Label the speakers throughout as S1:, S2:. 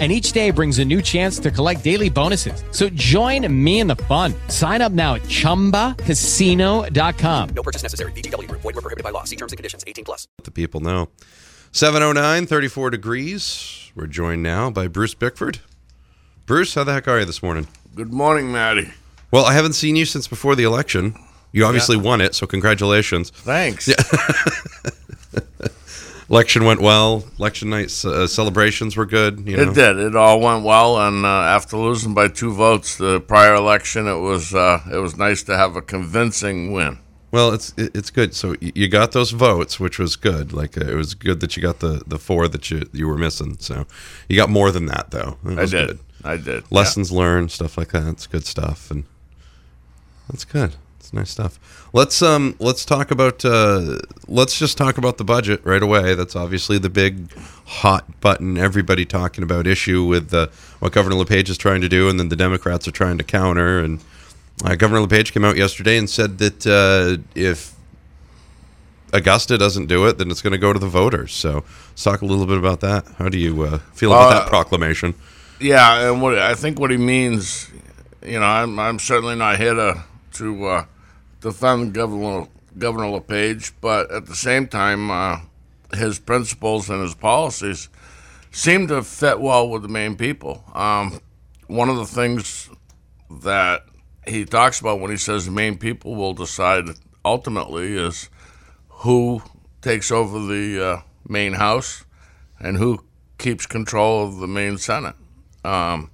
S1: and each day brings a new chance to collect daily bonuses. So join me in the fun. Sign up now at ChumbaCasino.com.
S2: No purchase necessary. VGW. Void were prohibited by law. See terms and conditions. 18 plus.
S3: Let the people know. 709, 34 degrees. We're joined now by Bruce Bickford. Bruce, how the heck are you this morning?
S4: Good morning, Maddie.
S3: Well, I haven't seen you since before the election. You obviously won it, so congratulations.
S4: Thanks.
S3: Election went well. Election night uh, celebrations were good. You know?
S4: It did. It all went well, and uh, after losing by two votes the prior election, it was uh, it was nice to have a convincing win.
S3: Well, it's it's good. So you got those votes, which was good. Like uh, it was good that you got the the four that you you were missing. So you got more than that, though.
S4: I did.
S3: good.
S4: I did.
S3: Lessons learned, stuff like that. It's good stuff, and that's good. Nice stuff. Let's um let's talk about uh let's just talk about the budget right away. That's obviously the big hot button everybody talking about issue with uh, what Governor LePage is trying to do, and then the Democrats are trying to counter. And uh, Governor LePage came out yesterday and said that uh, if Augusta doesn't do it, then it's going to go to the voters. So let's talk a little bit about that. How do you uh, feel about
S4: Uh,
S3: that proclamation?
S4: Yeah, and what I think what he means, you know, I'm I'm certainly not here to to uh, defend Governor Governor LePage, but at the same time, uh, his principles and his policies seem to fit well with the Maine people. Um, one of the things that he talks about when he says the Maine people will decide ultimately is who takes over the uh, Maine House and who keeps control of the Maine Senate. Um,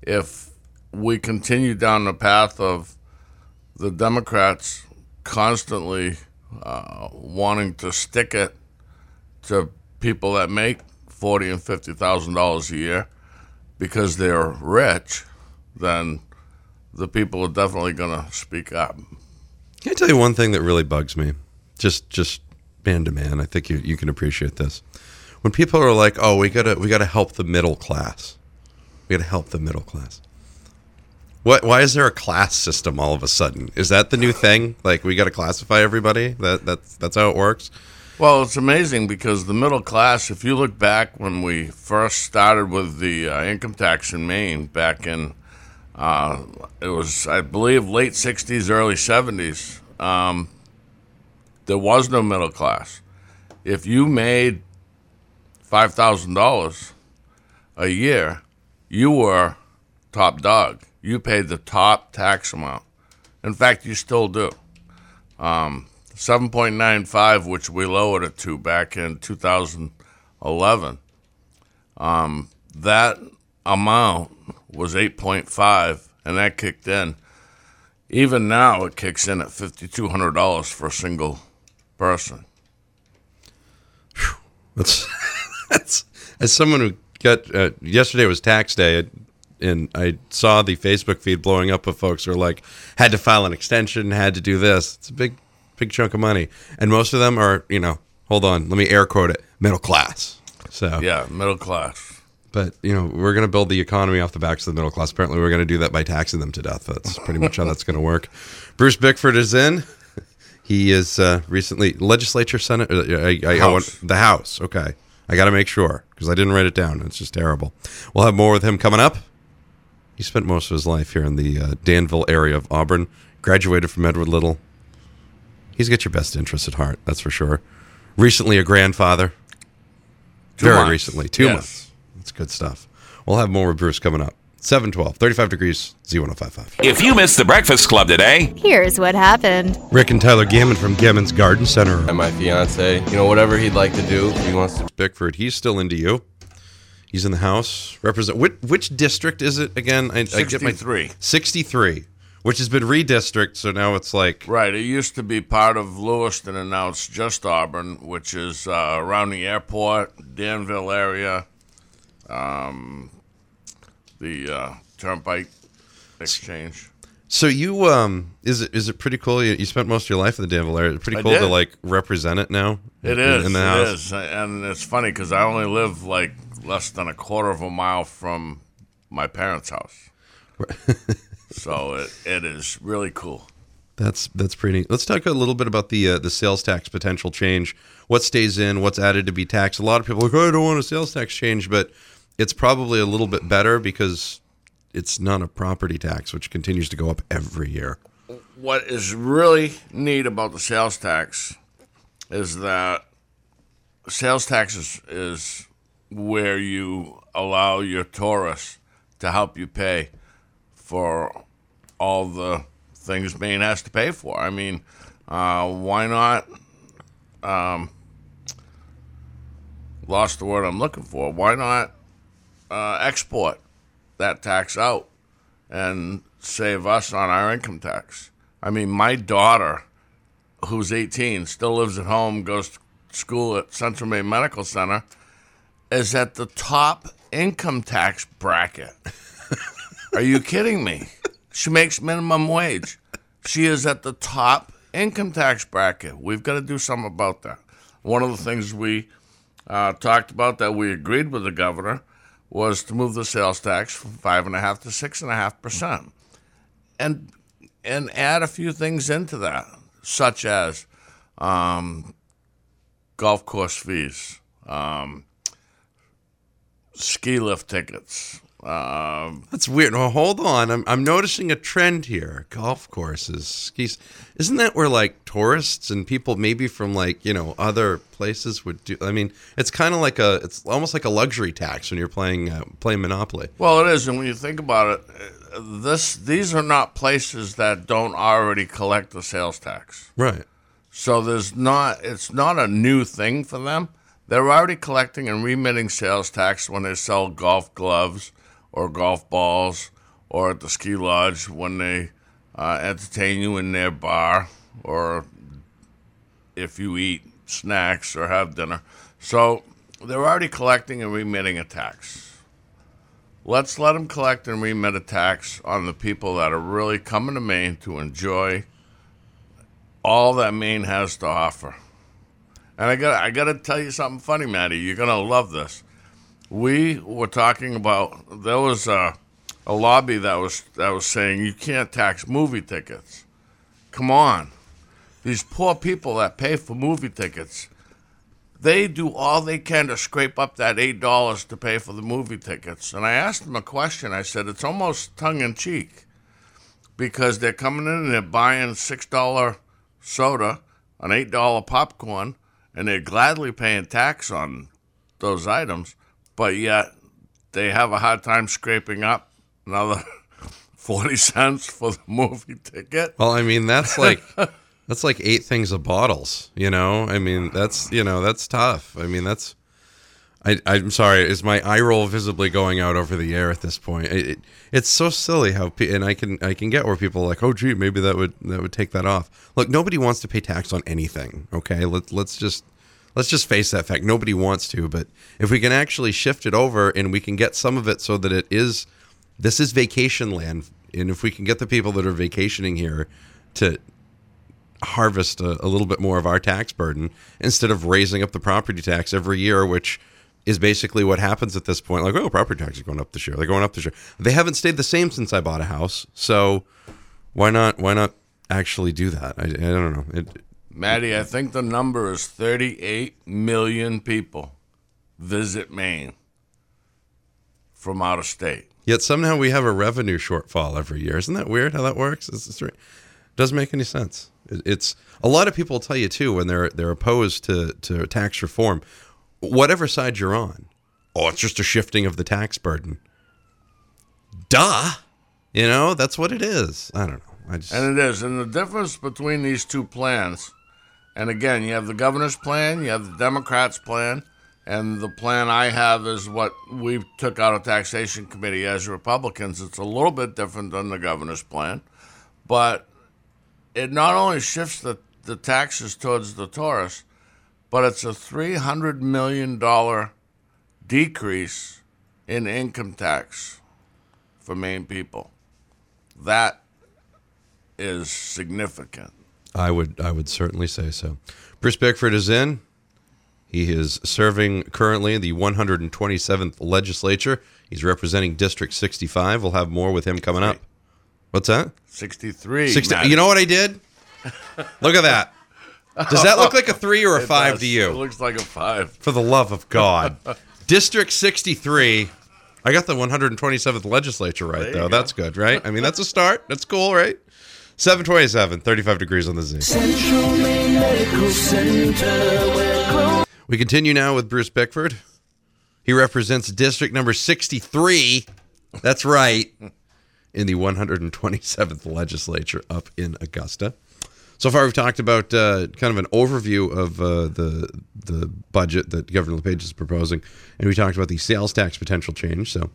S4: if we continue down the path of the Democrats constantly uh, wanting to stick it to people that make forty and fifty thousand dollars a year because they're rich, then the people are definitely going to speak up.
S3: Can I tell you one thing that really bugs me? Just just man to man. I think you, you can appreciate this. When people are like, "Oh, we gotta we gotta help the middle class. We gotta help the middle class." What? Why is there a class system all of a sudden? Is that the new thing? Like we got to classify everybody? That that's that's how it works.
S4: Well, it's amazing because the middle class, if you look back when we first started with the uh, income tax in Maine back in, uh, it was, I believe, late 60s, early 70s, um, there was no middle class. If you made $5,000 a year, you were top dog. You paid the top tax amount. In fact, you still do. Um, 7.95, which we lowered it to back in 2011. Um, that amount was 8.5, and that kicked in. Even now, it kicks in at $5,200 for a single person.
S3: That's that's as someone who got uh, yesterday was tax day, and I saw the Facebook feed blowing up of folks who are like had to file an extension, had to do this. It's a big big chunk of money, and most of them are you know hold on, let me air quote it middle class. So
S4: Yeah, middle class.
S3: but you know we're going to build the economy off the backs of the middle class. Apparently, we're going to do that by taxing them to death. That's pretty much how that's going to work. Bruce Bickford is in. He is uh, recently legislature senate. Uh, I, I, I want the House. Okay, I got to make sure because I didn't write it down. It's just terrible. We'll have more with him coming up. He spent most of his life here in the uh, Danville area of Auburn. Graduated from Edward Little. He's got your best interests at heart. That's for sure. Recently, a grandfather.
S4: Two
S3: Very
S4: months.
S3: recently, two
S4: Yes.
S3: months. That's good stuff. We'll have more with Bruce coming up. 712, 35 degrees, Z1055.
S5: If you missed the Breakfast Club today,
S6: Here's what happened.
S3: Rick and Tyler Gammon from Gammon's Garden Center.
S7: and my fiance, you know, whatever he'd like to do, if he wants to.
S3: Bickford, he's still into you. He's in the House. Represent which, which district is it again? I, I get my
S4: 63.
S3: 63, which has been redistricted, so now it's like
S4: Right. It used to be part of Lewiston, and now it's just Auburn, which is uh, around the airport, Danville area, um, the uh, Turnpike Exchange.
S3: So you um is it is it pretty cool? You, you spent most of your life in the Danville area. It's pretty
S4: I
S3: cool to like represent it now.
S4: It
S3: in,
S4: is.
S3: in the
S4: it
S3: house.
S4: is. And it's funny because I only live like less than a quarter of a mile from my parents' house. so it, it is really cool.
S3: That's that's pretty neat. Let's talk a little bit about the uh, the sales tax potential change. What stays in? What's added to be taxed? A lot of people are like, oh, I don't want a sales tax change, but it's probably a little bit better because it's not a property tax, which continues to go up every year.
S4: What is really neat about the sales tax is that sales tax is, is where you allow your tourists to help you pay for all the things Maine has to pay for. I mean, uh, why not? Um, lost the word I'm looking for. Why not uh, export that tax out and save us on our income tax? I mean, my daughter, who's 18, still lives at home, goes to school at Central Maine Medical Center, is at the top income tax bracket. Are you kidding me? She makes minimum wage. She is at the top income tax bracket. We've got to do something about that. One of the things we uh, talked about that we agreed with the governor was to move the sales tax from five and a half to six and a half percent, and and add a few things into that, such as um, golf course fees, um, ski lift tickets. Um,
S3: That's weird. Well, hold on. I'm, I'm noticing a trend here. Golf courses, skis. Isn't that where like tourists and people maybe from like, you know, other places would do? I mean, it's kind of like a, it's almost like a luxury tax when you're playing, uh, playing Monopoly.
S4: Well, it is, and when you think about it, uh, this these are not places that don't already collect the sales tax.
S3: Right.
S4: So there's not it's not a new thing for them. They're already collecting and remitting sales tax when they sell golf gloves or golf balls or at the ski lodge when they uh, entertain you in their bar or if you eat snacks or have dinner. So they're already collecting and remitting a tax. Let's let them collect and remit a tax on the people that are really coming to Maine to enjoy all that Maine has to offer. And I got I got to tell you something funny, Maddie. You're gonna love this. We were talking about there was a, a lobby that was that was saying you can't tax movie tickets. Come on, these poor people that pay for movie tickets, they do all they can to scrape up that eight dollars to pay for the movie tickets. And I asked them a question. I said it's almost tongue in cheek because they're coming in and they're buying six dollar soda, an eight dollar popcorn, and they're gladly paying tax on those items, but yet they have a hard time scraping up another forty cents for the movie ticket.
S3: Well, I mean, that's like, that's like eight things of bottles, you know? I mean, that's, you know, that's tough. I mean, that's, I, I'm sorry. Is my eye roll visibly going out over the air at this point? It, it, it's so silly how, pe- and I can I can get where people are like, oh, gee, maybe that would that would take that off. Look, nobody wants to pay tax on anything. Okay, let's let's just let's just face that fact. Nobody wants to, but if we can actually shift it over and we can get some of it so that it is, this is vacation land, and if we can get the people that are vacationing here to harvest a, a little bit more of our tax burden instead of raising up the property tax every year, which is basically what happens at this point. Like, oh, property tax is going up this year. They're going up this year. They haven't stayed the same since I bought a house, so why not? Why not actually do that? I, I don't know. It,
S4: Maddie, I think the number is 38 million people visit Maine from out of state.
S3: yet somehow we have a revenue shortfall every year. Isn't that weird how that works? It's, right. doesn't make any sense. It, it's a lot of people tell you too when they're they're opposed to to tax reform, whatever side you're on. Oh, it's just a shifting of the tax burden. Duh. You know, that's what it is. I don't know. I just
S4: And it is. And the difference between these two plans, and again, you have the governor's plan, you have the Democrats' plan, and the plan I have is what we took out of taxation committee as Republicans. It's a little bit different than the governor's plan, but it not only shifts the, the taxes towards the tourists, but it's a $300 million decrease in income tax for Maine people. That is significant.
S3: I would I would certainly say so. Bruce Bickford is in. He is serving currently the 127th legislature. He's representing District 65. We'll have more with him coming up. What's that?
S4: 63.
S3: 60, you know what I did? Look at that. Does that look like a three or a
S4: It
S3: five
S4: does.
S3: to you?
S4: It looks like a five.
S3: For the love of God. District 63. I got the 127th legislature right,
S4: you
S3: though.
S4: go.
S3: That's good, right? I mean, that's a start. That's cool, right? 727, 35 degrees on the Z.
S6: Central Maine Medical Center, where close
S3: We continue now with Bruce Bickford. He represents district number 63. That's right. In the 127th legislature up in Augusta. So far, we've talked about uh, kind of an overview of uh, the the budget that Governor LePage is proposing, and we talked about the sales tax potential change. So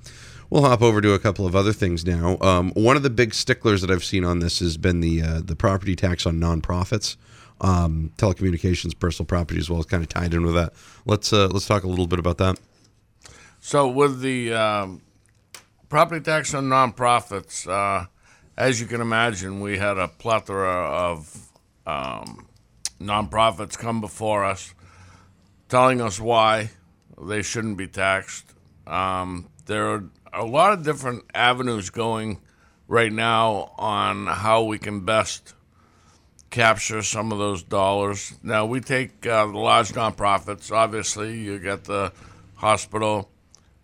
S3: we'll hop over to a couple of other things now. Um, one of the big sticklers that I've seen on this has been the uh, the property tax on nonprofits, um, telecommunications, personal property as well, is kind of tied in with that. Let's uh, let's talk a little bit about that.
S4: So with the um, property tax on nonprofits, uh, as you can imagine, we had a plethora of um, nonprofits come before us, telling us why they shouldn't be taxed. Um, there are a lot of different avenues going right now on how we can best capture some of those dollars. Now we take uh, the large nonprofits. Obviously, you get the hospital.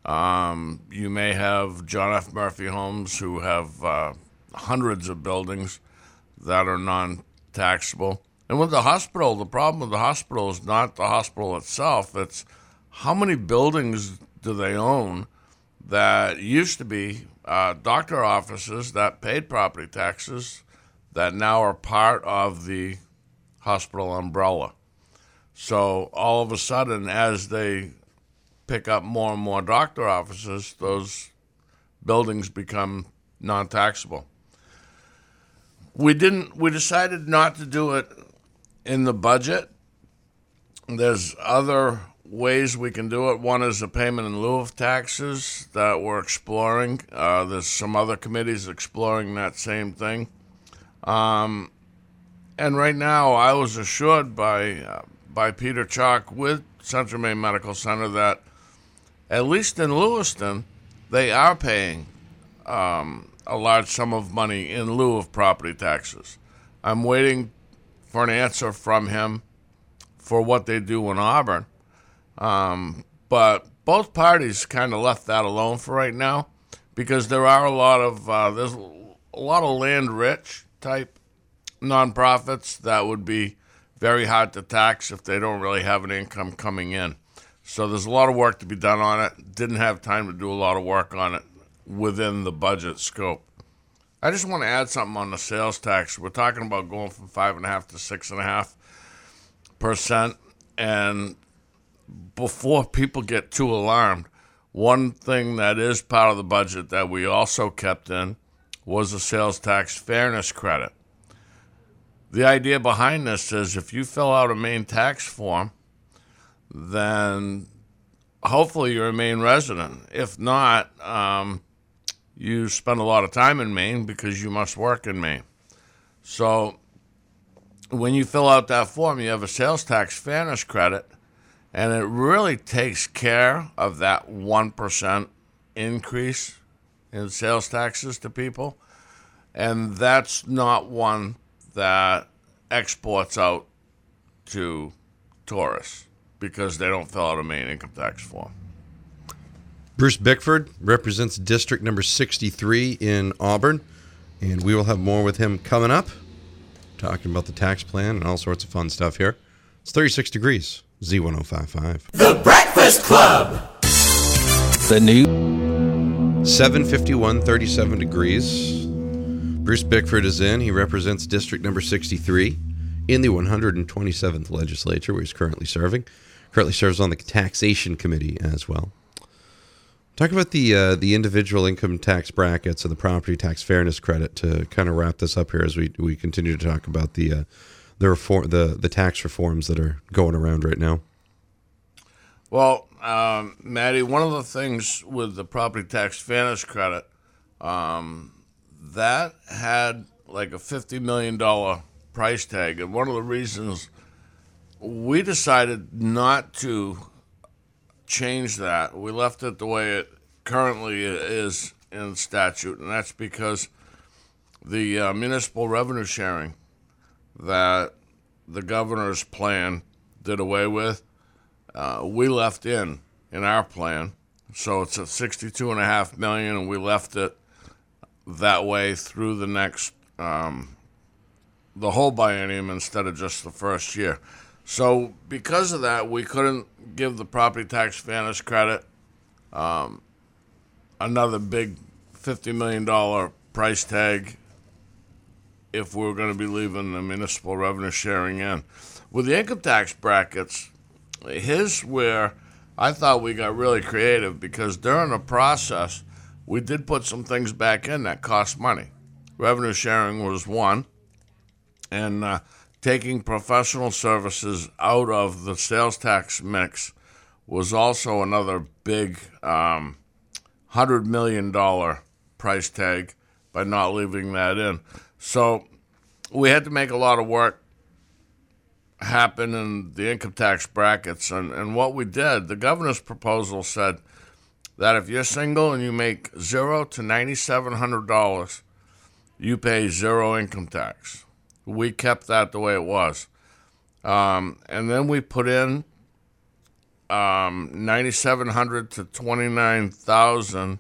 S4: Um, you may have John F. Murphy Homes, who have uh, hundreds of buildings that are non-taxable. And with the hospital, the problem with the hospital is not the hospital itself; it's how many buildings do they own that used to be uh, doctor offices that paid property taxes that now are part of the hospital umbrella. So all of a sudden, as they pick up more and more doctor offices, those buildings become non-taxable. We didn't. We decided not to do it in the budget. There's other ways we can do it. One is a payment in lieu of taxes that we're exploring. Uh, there's some other committees exploring that same thing. Um, and right now, I was assured by uh, by Peter Chalke with Central Maine Medical Center that at least in Lewiston, they are paying um, a large sum of money in lieu of property taxes. I'm waiting for an answer from him for what they do in Auburn. Um, but both parties kind of left that alone for right now because there are a lot of uh, there's a lot of land rich type nonprofits that would be very hard to tax if they don't really have an income coming in. So there's a lot of work to be done on it. Didn't have time to do a lot of work on it within the budget scope. I just want to add something on the sales tax. We're talking about going from five and a half to six and a half percent, and before people get too alarmed, one thing that is part of the budget that we also kept in was a sales tax fairness credit. The idea behind this is if you fill out a Maine tax form, then hopefully you're a Maine resident. If not, um, you spend a lot of time in Maine because you must work in Maine. So when you fill out that form, you have a sales tax fairness credit, and it really takes care of that 1% increase in sales taxes to people. And that's not one that exports out to tourists because they don't fill out a Maine income tax form.
S3: Bruce Bickford represents district number 63 in Auburn, and we will have more with him coming up, talking about the tax plan and all sorts of fun stuff here. It's 36 degrees, Z1055.
S6: The Breakfast Club.
S7: The new
S3: 751, 37 degrees. Bruce Bickford is in. He represents district number 63 in the 127th legislature, where he's currently serving. Currently serves on the taxation committee as well. Talk about the uh, the individual income tax brackets and the property tax fairness credit to kind of wrap this up here as we, we continue to talk about the uh, the reform the the tax reforms that are going around right now.
S4: Well, um, Maddie, one of the things with the property tax fairness credit, um, that had like a fifty million dollar price tag, and one of the reasons we decided not to change that, we left it the way it currently is in statute, and that's because the uh, municipal revenue sharing that the governor's plan did away with, uh, we left in in our plan. So it's at sixty-two and a half million, and we left it that way through the next, um, the whole biennium instead of just the first year. So because of that, we couldn't give the property tax fairness credit um, another big fifty million dollar price tag if we we're going to be leaving the municipal revenue sharing in. With the income tax brackets, here's where I thought we got really creative because during the process, we did put some things back in that cost money. Revenue sharing was one, and uh, taking professional services out of the sales tax mix was also another big um, $100 million price tag by not leaving that in. So we had to make a lot of work happen in the income tax brackets. And, and what we did, the governor's proposal said that if you're single and you make zero to $9,700, you pay zero income tax. We kept that the way it was. Um, and then we put in um, 9,700 to 29,000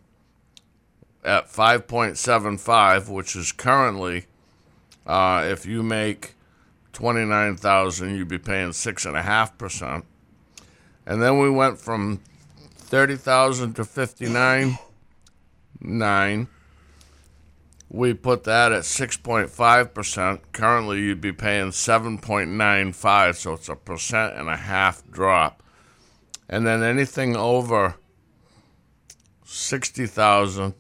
S4: at 5.75, which is currently, uh, if you make 29,000, you'd be paying 6.5%. And then we went from 30,000 to 59, 9. We put that at 6.5%. Currently, you'd be paying 7.95, so it's a percent and a half drop. And then anything over 60,000,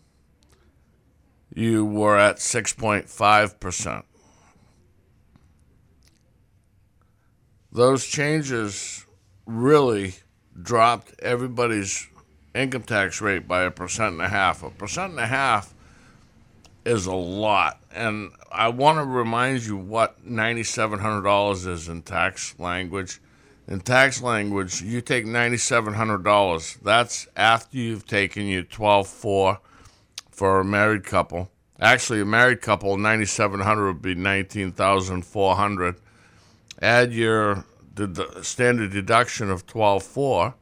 S4: you were at 6.5%. Those changes really dropped everybody's income tax rate by a percent and a half. A percent and a half is a lot. And I want to remind you what $9,700 is in tax language. In tax language, you take $9,700. That's after you've taken your 12 4 for a married couple. Actually, a married couple, 9,700 would be 19,400. Add your the standard deduction of 12 4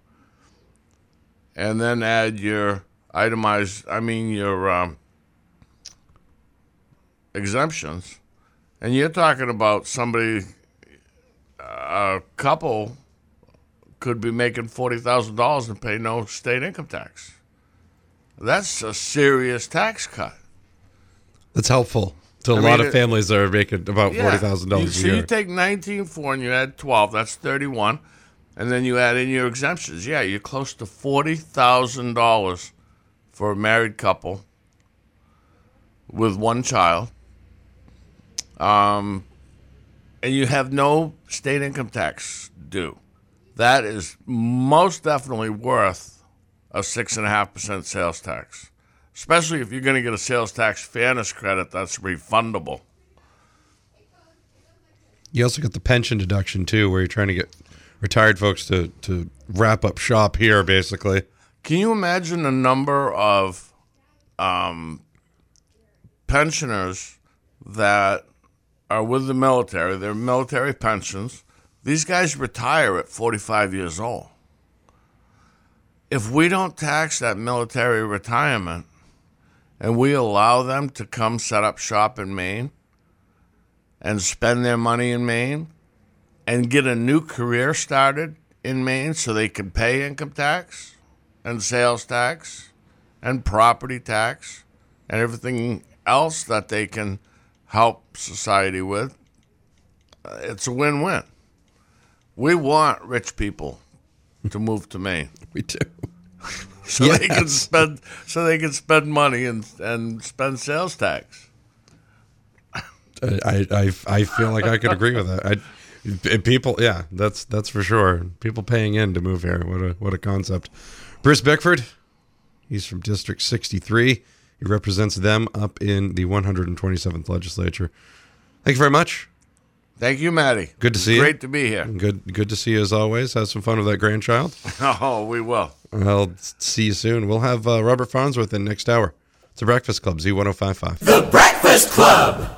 S4: and then add your itemized, I mean, your um, exemptions. And you're talking about somebody, a couple could be making $40,000 and pay no state income tax. That's a serious tax cut.
S3: That's helpful to a
S4: I
S3: lot
S4: mean,
S3: of
S4: it-
S3: families that are making about
S4: Yeah.
S3: forty thousand
S4: You-
S3: dollars a
S4: So
S3: year.
S4: you take nineteen four and you add twelve, that's thirty one, and then you add in your exemptions. Yeah, you're close to forty thousand dollars for a married couple with one child. Um, and you have no state income tax due. That is most definitely worth a six and a half percent sales tax. Especially if you're going to get a sales tax fairness credit that's refundable.
S3: You also get the pension deduction too, where you're trying to get retired folks to to wrap up shop here, basically.
S4: Can you imagine the number of um, pensioners that are with the military? They're military pensions. These guys retire at 45 years old. If we don't tax that military retirement and we allow them to come set up shop in Maine and spend their money in Maine and get a new career started in Maine so they can pay income tax and sales tax and property tax and everything else that they can help society with. It's a win win. We want rich people to move to Maine
S3: We do.
S4: so they can spend so they can spend money and and spend sales tax.
S3: I, I I feel like I could agree with that. I, people, yeah, that's that's for sure. People paying in to move here. What a what a concept. Bruce Bickford, he's from District 63. He He represents them up in the 127th legislature. Thank you very much.
S4: Thank you, Maddie.
S3: Good to
S4: It's
S3: see you.
S4: Great to be here.
S3: Good, good to see you as always. Have some fun with that grandchild.
S4: Oh, we will.
S3: I'll see you soon. We'll have uh, Robert Farnsworth in next hour. It's a Breakfast Club, Z1055.
S6: The Breakfast Club.